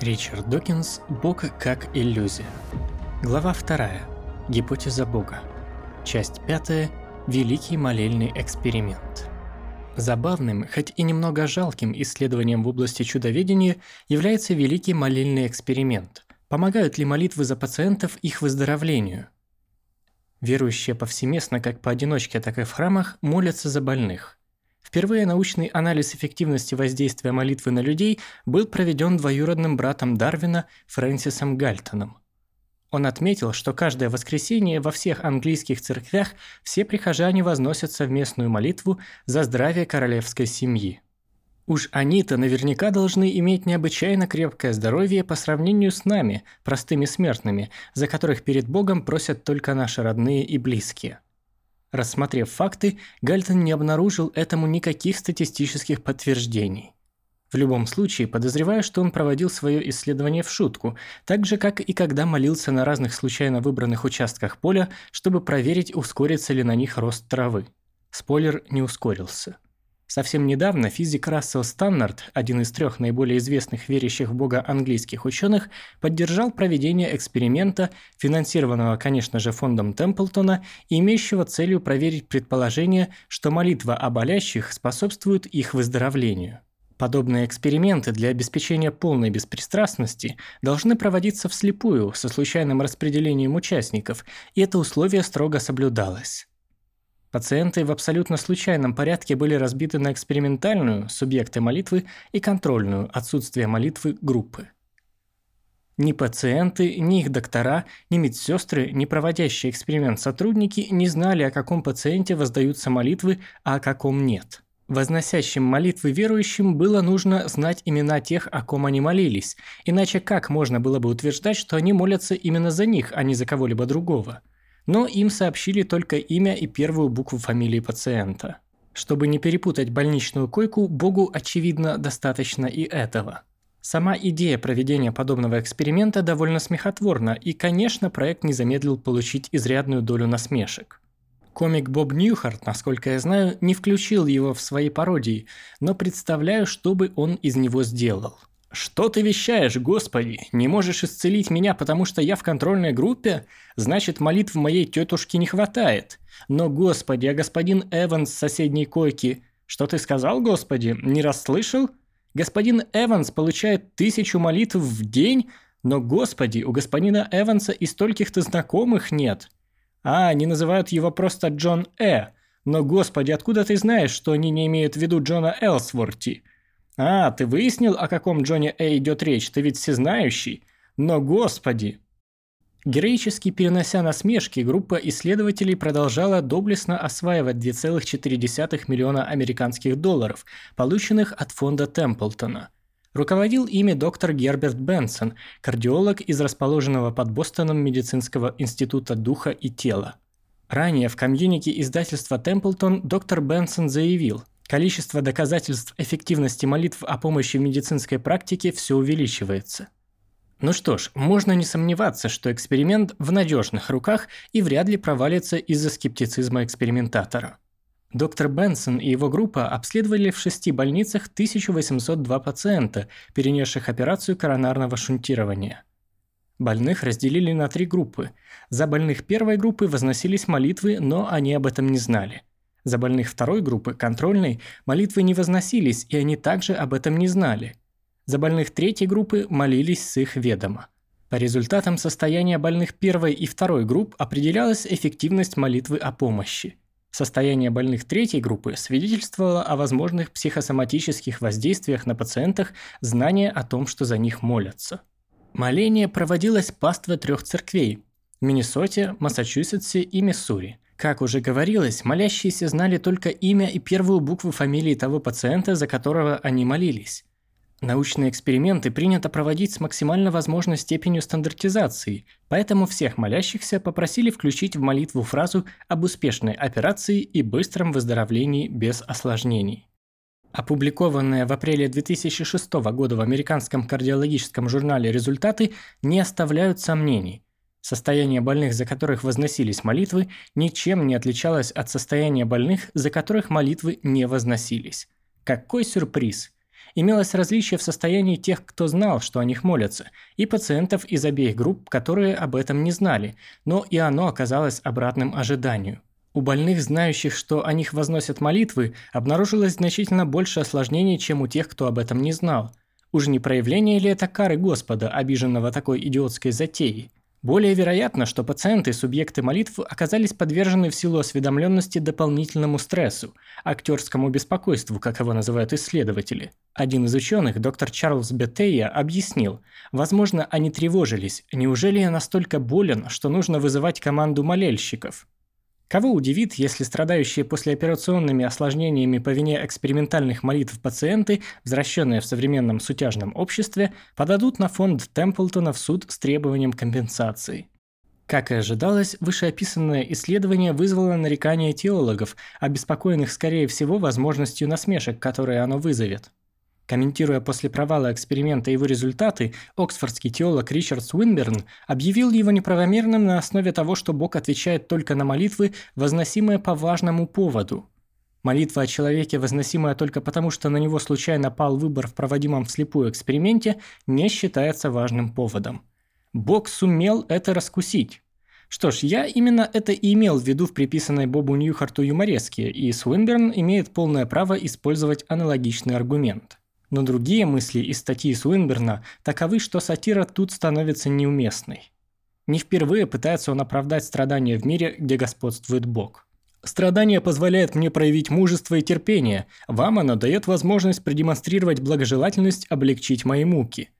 Ричард Докинс «Бог как иллюзия». Глава 2. Гипотеза Бога. Часть 5. Великий молельный эксперимент. Забавным, хоть и немного жалким исследованием в области чудоведения является Великий молельный эксперимент. Помогают ли молитвы за пациентов их выздоровлению? Верующие повсеместно как поодиночке, так и в храмах молятся за больных. Впервые научный анализ эффективности воздействия молитвы на людей был проведен двоюродным братом Дарвина Фрэнсисом Гальтоном. Он отметил, что каждое воскресенье во всех английских церквях все прихожане возносят совместную молитву за здравие королевской семьи. Уж они-то наверняка должны иметь необычайно крепкое здоровье по сравнению с нами, простыми смертными, за которых перед Богом просят только наши родные и близкие – Рассмотрев факты, Гальтон не обнаружил этому никаких статистических подтверждений. В любом случае, подозреваю, что он проводил свое исследование в шутку, так же, как и когда молился на разных случайно выбранных участках поля, чтобы проверить, ускорится ли на них рост травы. Спойлер не ускорился. Совсем недавно физик Рассел Станнард, один из трех наиболее известных верящих в Бога английских ученых, поддержал проведение эксперимента, финансированного, конечно же, фондом Темплтона и имеющего целью проверить предположение, что молитва о болящих способствует их выздоровлению. Подобные эксперименты для обеспечения полной беспристрастности должны проводиться вслепую, со случайным распределением участников, и это условие строго соблюдалось. Пациенты в абсолютно случайном порядке были разбиты на экспериментальную, субъекты молитвы, и контрольную, отсутствие молитвы, группы. Ни пациенты, ни их доктора, ни медсестры, ни проводящие эксперимент сотрудники не знали, о каком пациенте воздаются молитвы, а о каком нет. Возносящим молитвы верующим было нужно знать имена тех, о ком они молились, иначе как можно было бы утверждать, что они молятся именно за них, а не за кого-либо другого – но им сообщили только имя и первую букву фамилии пациента. Чтобы не перепутать больничную койку, Богу, очевидно, достаточно и этого. Сама идея проведения подобного эксперимента довольно смехотворна, и, конечно, проект не замедлил получить изрядную долю насмешек. Комик Боб Ньюхарт, насколько я знаю, не включил его в свои пародии, но представляю, что бы он из него сделал. «Что ты вещаешь, Господи? Не можешь исцелить меня, потому что я в контрольной группе? Значит, молитв моей тетушки не хватает. Но, Господи, а господин Эванс с соседней койки... Что ты сказал, Господи? Не расслышал? Господин Эванс получает тысячу молитв в день? Но, Господи, у господина Эванса и стольких-то знакомых нет. А, они называют его просто Джон Э. Но, Господи, откуда ты знаешь, что они не имеют в виду Джона Элсворти?» «А, ты выяснил, о каком Джоне Э идет речь? Ты ведь всезнающий? Но, господи!» Героически перенося насмешки, группа исследователей продолжала доблестно осваивать 2,4 миллиона американских долларов, полученных от фонда Темплтона. Руководил ими доктор Герберт Бенсон, кардиолог из расположенного под Бостоном медицинского института духа и тела. Ранее в комьюнике издательства Темплтон доктор Бенсон заявил – Количество доказательств эффективности молитв о помощи в медицинской практике все увеличивается. Ну что ж, можно не сомневаться, что эксперимент в надежных руках и вряд ли провалится из-за скептицизма экспериментатора. Доктор Бенсон и его группа обследовали в шести больницах 1802 пациента, перенесших операцию коронарного шунтирования. Больных разделили на три группы. За больных первой группы возносились молитвы, но они об этом не знали – за больных второй группы, контрольной, молитвы не возносились, и они также об этом не знали. За больных третьей группы молились с их ведома. По результатам состояния больных первой и второй групп определялась эффективность молитвы о помощи. Состояние больных третьей группы свидетельствовало о возможных психосоматических воздействиях на пациентах знания о том, что за них молятся. Моление проводилось паства трех церквей – в Миннесоте, Массачусетсе и Миссури – как уже говорилось, молящиеся знали только имя и первую букву фамилии того пациента, за которого они молились. Научные эксперименты принято проводить с максимально возможной степенью стандартизации, поэтому всех молящихся попросили включить в молитву фразу об успешной операции и быстром выздоровлении без осложнений. Опубликованные в апреле 2006 года в американском кардиологическом журнале результаты не оставляют сомнений. Состояние больных, за которых возносились молитвы, ничем не отличалось от состояния больных, за которых молитвы не возносились. Какой сюрприз! имелось различие в состоянии тех, кто знал, что о них молятся, и пациентов из обеих групп, которые об этом не знали, но и оно оказалось обратным ожиданию. У больных, знающих, что о них возносят молитвы, обнаружилось значительно больше осложнений, чем у тех, кто об этом не знал. Уж не проявление ли это кары Господа, обиженного такой идиотской затеей? Более вероятно, что пациенты, субъекты молитв, оказались подвержены в силу осведомленности дополнительному стрессу, актерскому беспокойству, как его называют исследователи. Один из ученых, доктор Чарльз Беттея, объяснил, возможно, они тревожились, неужели я настолько болен, что нужно вызывать команду молельщиков? Кого удивит, если страдающие послеоперационными осложнениями по вине экспериментальных молитв пациенты, возвращенные в современном сутяжном обществе, подадут на фонд Темплтона в суд с требованием компенсации? Как и ожидалось, вышеописанное исследование вызвало нарекания теологов, обеспокоенных скорее всего возможностью насмешек, которые оно вызовет. Комментируя после провала эксперимента его результаты, оксфордский теолог Ричард Свинберн объявил его неправомерным на основе того, что Бог отвечает только на молитвы, возносимые по важному поводу. Молитва о человеке, возносимая только потому, что на него случайно пал выбор в проводимом вслепую эксперименте, не считается важным поводом. Бог сумел это раскусить. Что ж, я именно это и имел в виду в приписанной Бобу Ньюхарту юмореске, и Свинберн имеет полное право использовать аналогичный аргумент. Но другие мысли из статьи Суинберна таковы, что сатира тут становится неуместной. Не впервые пытается он оправдать страдания в мире, где господствует Бог. Страдание позволяет мне проявить мужество и терпение, вам оно дает возможность продемонстрировать благожелательность облегчить мои муки.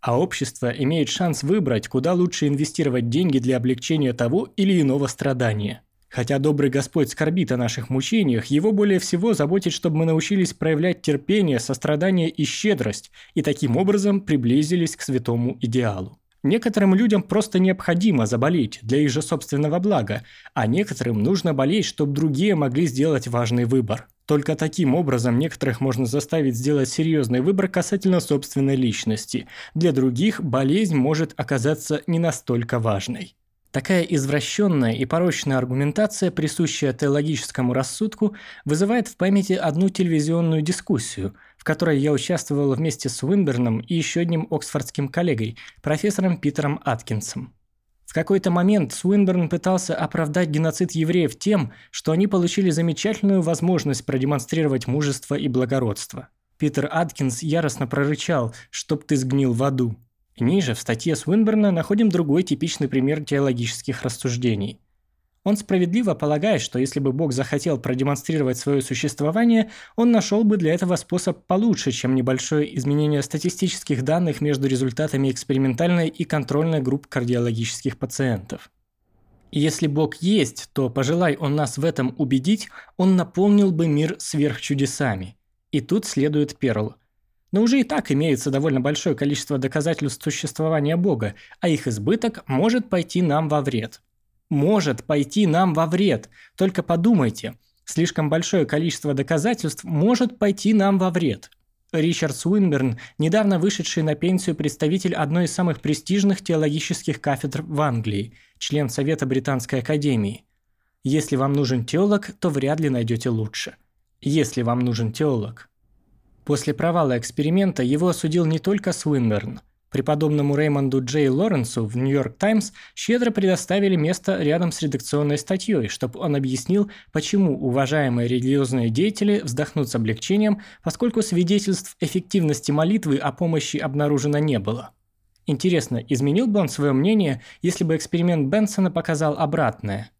А общество имеет шанс выбрать, куда лучше инвестировать деньги для облегчения того или иного страдания. Хотя добрый Господь скорбит о наших мучениях, его более всего заботит, чтобы мы научились проявлять терпение, сострадание и щедрость, и таким образом приблизились к святому идеалу. Некоторым людям просто необходимо заболеть для их же собственного блага, а некоторым нужно болеть, чтобы другие могли сделать важный выбор. Только таким образом некоторых можно заставить сделать серьезный выбор касательно собственной личности. Для других болезнь может оказаться не настолько важной. Такая извращенная и порочная аргументация, присущая теологическому рассудку, вызывает в памяти одну телевизионную дискуссию, в которой я участвовал вместе с Уинберном и еще одним оксфордским коллегой, профессором Питером Аткинсом. В какой-то момент Суинберн пытался оправдать геноцид евреев тем, что они получили замечательную возможность продемонстрировать мужество и благородство. Питер Аткинс яростно прорычал «Чтоб ты сгнил в аду». Ниже в статье Свинберна находим другой типичный пример теологических рассуждений. Он справедливо полагает, что если бы Бог захотел продемонстрировать свое существование, он нашел бы для этого способ получше, чем небольшое изменение статистических данных между результатами экспериментальной и контрольной групп кардиологических пациентов. если Бог есть, то, пожелай он нас в этом убедить, он наполнил бы мир сверхчудесами. И тут следует перл – но уже и так имеется довольно большое количество доказательств существования Бога, а их избыток может пойти нам во вред. Может пойти нам во вред. Только подумайте, слишком большое количество доказательств может пойти нам во вред. Ричард Суинберн, недавно вышедший на пенсию представитель одной из самых престижных теологических кафедр в Англии, член Совета Британской Академии. Если вам нужен теолог, то вряд ли найдете лучше. Если вам нужен теолог. После провала эксперимента его осудил не только Свинберн. Преподобному Реймонду Джей Лоренсу в «Нью-Йорк Таймс» щедро предоставили место рядом с редакционной статьей, чтобы он объяснил, почему уважаемые религиозные деятели вздохнут с облегчением, поскольку свидетельств эффективности молитвы о помощи обнаружено не было. Интересно, изменил бы он свое мнение, если бы эксперимент Бенсона показал обратное?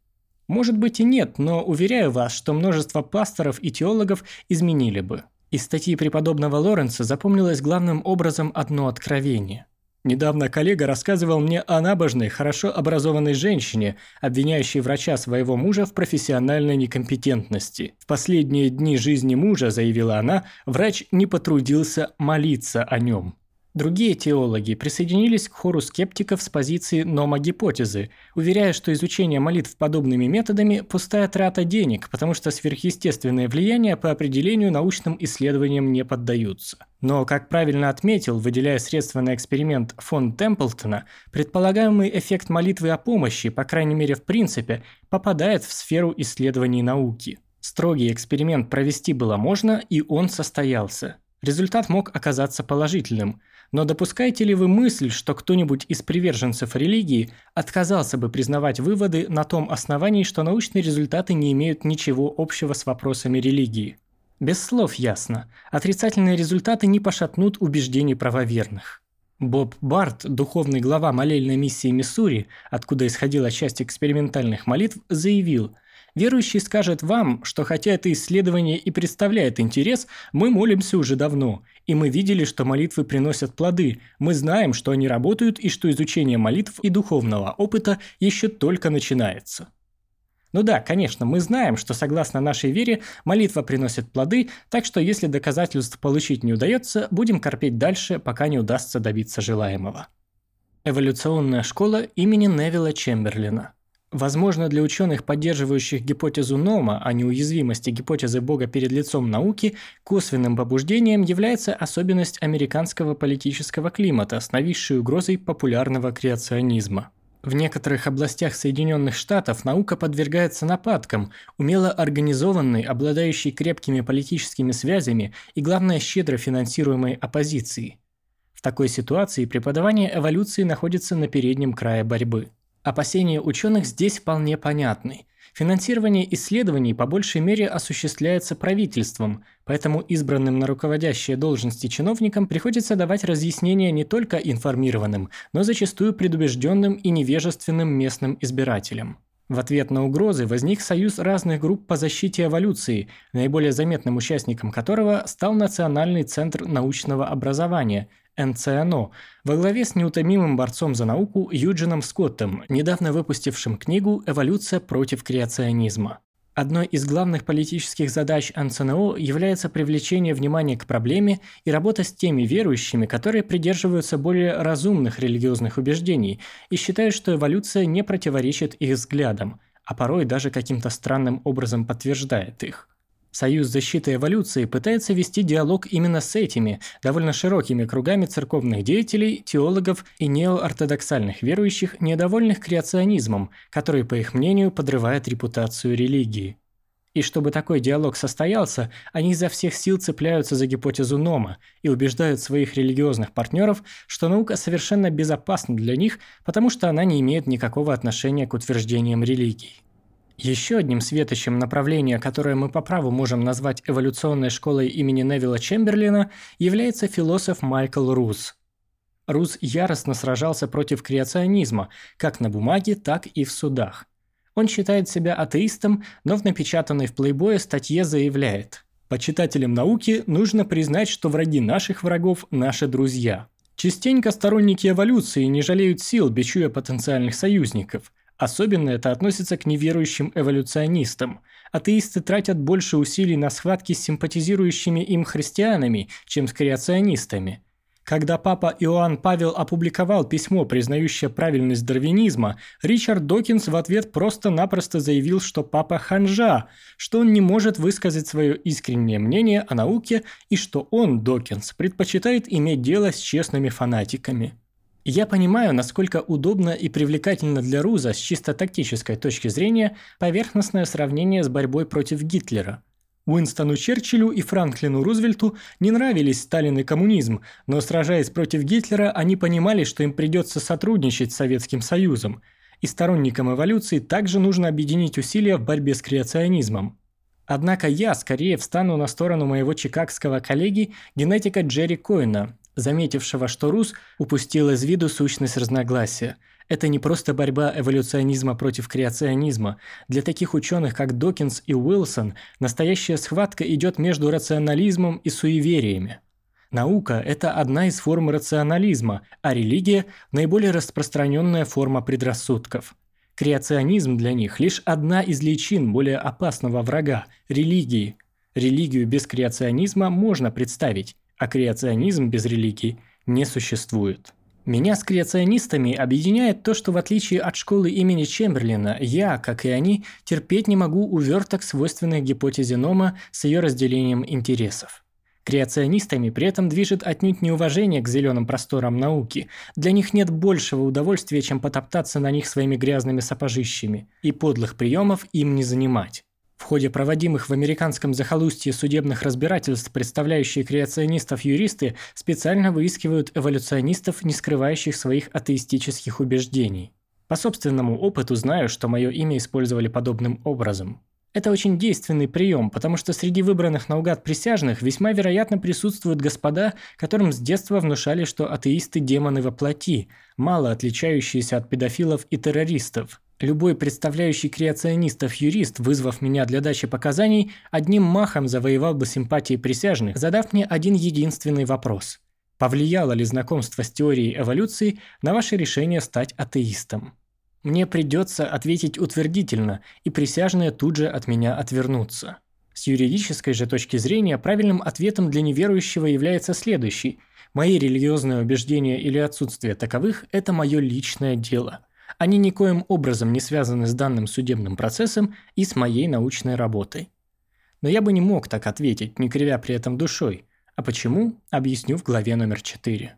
Может быть и нет, но уверяю вас, что множество пасторов и теологов изменили бы. Из статьи преподобного Лоренца запомнилось главным образом одно откровение. Недавно коллега рассказывал мне о набожной, хорошо образованной женщине, обвиняющей врача своего мужа в профессиональной некомпетентности. В последние дни жизни мужа, заявила она, врач не потрудился молиться о нем. Другие теологи присоединились к хору скептиков с позиции номогипотезы, уверяя, что изучение молитв подобными методами – пустая трата денег, потому что сверхъестественные влияния по определению научным исследованиям не поддаются. Но, как правильно отметил, выделяя средства на эксперимент фон Темплтона, предполагаемый эффект молитвы о помощи, по крайней мере в принципе, попадает в сферу исследований науки. Строгий эксперимент провести было можно, и он состоялся. Результат мог оказаться положительным. Но допускаете ли вы мысль, что кто-нибудь из приверженцев религии отказался бы признавать выводы на том основании, что научные результаты не имеют ничего общего с вопросами религии? Без слов ясно. Отрицательные результаты не пошатнут убеждений правоверных. Боб Барт, духовный глава молельной миссии Миссури, откуда исходила часть экспериментальных молитв, заявил – Верующий скажет вам, что хотя это исследование и представляет интерес, мы молимся уже давно, и мы видели, что молитвы приносят плоды, мы знаем, что они работают и что изучение молитв и духовного опыта еще только начинается. Ну да, конечно, мы знаем, что согласно нашей вере молитва приносит плоды, так что если доказательств получить не удается, будем корпеть дальше, пока не удастся добиться желаемого. Эволюционная школа имени Невилла Чемберлина. Возможно, для ученых, поддерживающих гипотезу Нома о неуязвимости гипотезы Бога перед лицом науки, косвенным побуждением является особенность американского политического климата с нависшей угрозой популярного креационизма. В некоторых областях Соединенных Штатов наука подвергается нападкам, умело организованной, обладающей крепкими политическими связями и, главное, щедро финансируемой оппозицией. В такой ситуации преподавание эволюции находится на переднем крае борьбы. Опасения ученых здесь вполне понятны. Финансирование исследований по большей мере осуществляется правительством, поэтому избранным на руководящие должности чиновникам приходится давать разъяснения не только информированным, но зачастую предубежденным и невежественным местным избирателям. В ответ на угрозы возник союз разных групп по защите эволюции, наиболее заметным участником которого стал Национальный центр научного образования – НЦНО, во главе с неутомимым борцом за науку Юджином Скоттом, недавно выпустившим книгу «Эволюция против креационизма». Одной из главных политических задач НЦНО является привлечение внимания к проблеме и работа с теми верующими, которые придерживаются более разумных религиозных убеждений и считают, что эволюция не противоречит их взглядам, а порой даже каким-то странным образом подтверждает их. Союз защиты эволюции пытается вести диалог именно с этими, довольно широкими кругами церковных деятелей, теологов и неоортодоксальных верующих, недовольных креационизмом, который, по их мнению, подрывает репутацию религии. И чтобы такой диалог состоялся, они изо всех сил цепляются за гипотезу Нома и убеждают своих религиозных партнеров, что наука совершенно безопасна для них, потому что она не имеет никакого отношения к утверждениям религий. Еще одним светочем направления, которое мы по праву можем назвать эволюционной школой имени Невилла Чемберлина, является философ Майкл Рус. Рус яростно сражался против креационизма, как на бумаге, так и в судах. Он считает себя атеистом, но в напечатанной в плейбое статье заявляет «Почитателям науки нужно признать, что враги наших врагов – наши друзья». Частенько сторонники эволюции не жалеют сил, бичуя потенциальных союзников – Особенно это относится к неверующим эволюционистам. Атеисты тратят больше усилий на схватки с симпатизирующими им христианами, чем с креационистами. Когда папа Иоанн Павел опубликовал письмо, признающее правильность дарвинизма, Ричард Докинс в ответ просто-напросто заявил, что папа ханжа, что он не может высказать свое искреннее мнение о науке и что он, Докинс, предпочитает иметь дело с честными фанатиками. Я понимаю, насколько удобно и привлекательно для Руза с чисто тактической точки зрения поверхностное сравнение с борьбой против Гитлера. Уинстону Черчиллю и Франклину Рузвельту не нравились Сталин и коммунизм, но сражаясь против Гитлера, они понимали, что им придется сотрудничать с Советским Союзом. И сторонникам эволюции также нужно объединить усилия в борьбе с креационизмом. Однако я скорее встану на сторону моего чикагского коллеги, генетика Джерри Коэна, заметившего, что Рус упустил из виду сущность разногласия. Это не просто борьба эволюционизма против креационизма. Для таких ученых, как Докинс и Уилсон, настоящая схватка идет между рационализмом и суевериями. Наука – это одна из форм рационализма, а религия – наиболее распространенная форма предрассудков. Креационизм для них – лишь одна из личин более опасного врага – религии. Религию без креационизма можно представить, а креационизм без религии не существует. Меня с креационистами объединяет то, что в отличие от школы имени Чемберлина, я, как и они, терпеть не могу уверток, свойственных гипотезе Нома с ее разделением интересов. Креационистами при этом движет отнюдь неуважение к зеленым просторам науки. Для них нет большего удовольствия, чем потоптаться на них своими грязными сапожищами, и подлых приемов им не занимать. В ходе проводимых в американском захолустье судебных разбирательств представляющие креационистов юристы специально выискивают эволюционистов, не скрывающих своих атеистических убеждений. По собственному опыту знаю, что мое имя использовали подобным образом. Это очень действенный прием, потому что среди выбранных наугад присяжных весьма вероятно присутствуют господа, которым с детства внушали, что атеисты – демоны во плоти, мало отличающиеся от педофилов и террористов. Любой представляющий креационистов юрист, вызвав меня для дачи показаний, одним махом завоевал бы симпатии присяжных, задав мне один единственный вопрос. Повлияло ли знакомство с теорией эволюции на ваше решение стать атеистом? Мне придется ответить утвердительно, и присяжные тут же от меня отвернутся. С юридической же точки зрения правильным ответом для неверующего является следующий. Мои религиозные убеждения или отсутствие таковых – это мое личное дело. Они никоим образом не связаны с данным судебным процессом и с моей научной работой. Но я бы не мог так ответить, не кривя при этом душой. А почему, объясню в главе номер 4.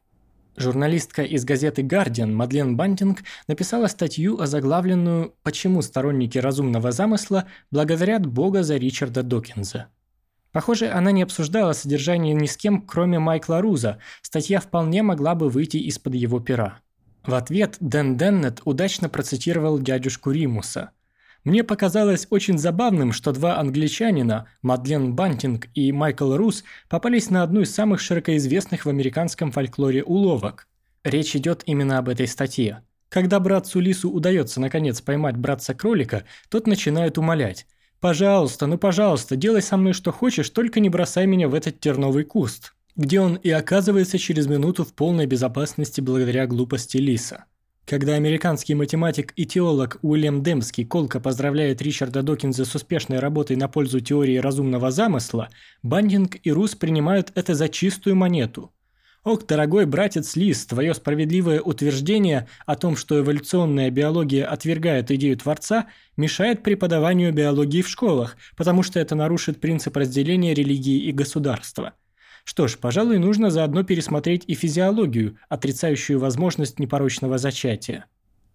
Журналистка из газеты «Гардиан» Мадлен Бантинг написала статью, озаглавленную «Почему сторонники разумного замысла благодарят Бога за Ричарда Докинза». Похоже, она не обсуждала содержание ни с кем, кроме Майкла Руза, статья вполне могла бы выйти из-под его пера. В ответ Дэн Деннет удачно процитировал дядюшку Римуса – мне показалось очень забавным, что два англичанина, Мадлен Бантинг и Майкл Рус, попались на одну из самых широкоизвестных в американском фольклоре уловок. Речь идет именно об этой статье. Когда братцу Лису удается наконец поймать братца-кролика, тот начинает умолять. «Пожалуйста, ну пожалуйста, делай со мной что хочешь, только не бросай меня в этот терновый куст», где он и оказывается через минуту в полной безопасности благодаря глупости Лиса. Когда американский математик и теолог Уильям Демский колко поздравляет Ричарда Докинза с успешной работой на пользу теории разумного замысла, Бандинг и Рус принимают это за чистую монету. Ох, дорогой братец Лис, твое справедливое утверждение о том, что эволюционная биология отвергает идею Творца, мешает преподаванию биологии в школах, потому что это нарушит принцип разделения религии и государства – что ж, пожалуй, нужно заодно пересмотреть и физиологию, отрицающую возможность непорочного зачатия.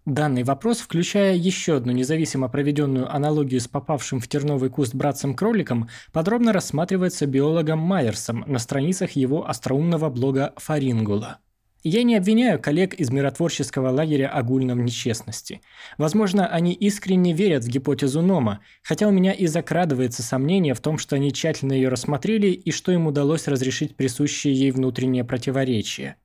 Данный вопрос, включая еще одну независимо проведенную аналогию с попавшим в терновый куст братцем-кроликом, подробно рассматривается биологом Майерсом на страницах его остроумного блога «Фарингула». Я не обвиняю коллег из миротворческого лагеря огульно в нечестности. Возможно, они искренне верят в гипотезу Нома, хотя у меня и закрадывается сомнение в том, что они тщательно ее рассмотрели и что им удалось разрешить присущие ей внутреннее противоречие.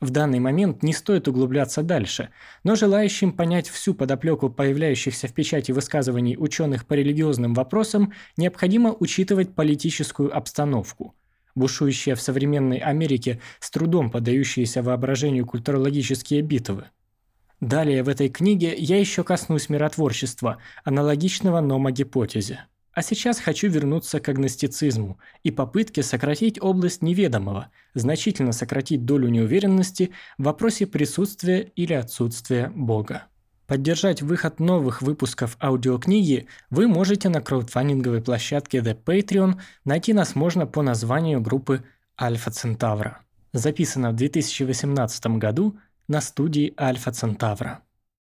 В данный момент не стоит углубляться дальше, но желающим понять всю подоплеку появляющихся в печати высказываний ученых по религиозным вопросам необходимо учитывать политическую обстановку – бушующие в современной Америке, с трудом поддающиеся воображению культурологические битвы. Далее в этой книге я еще коснусь миротворчества, аналогичного номогипотезе. А сейчас хочу вернуться к агностицизму и попытке сократить область неведомого, значительно сократить долю неуверенности в вопросе присутствия или отсутствия Бога. Поддержать выход новых выпусков аудиокниги вы можете на краудфандинговой площадке The Patreon. Найти нас можно по названию группы Альфа Центавра. Записано в 2018 году на студии Альфа Центавра.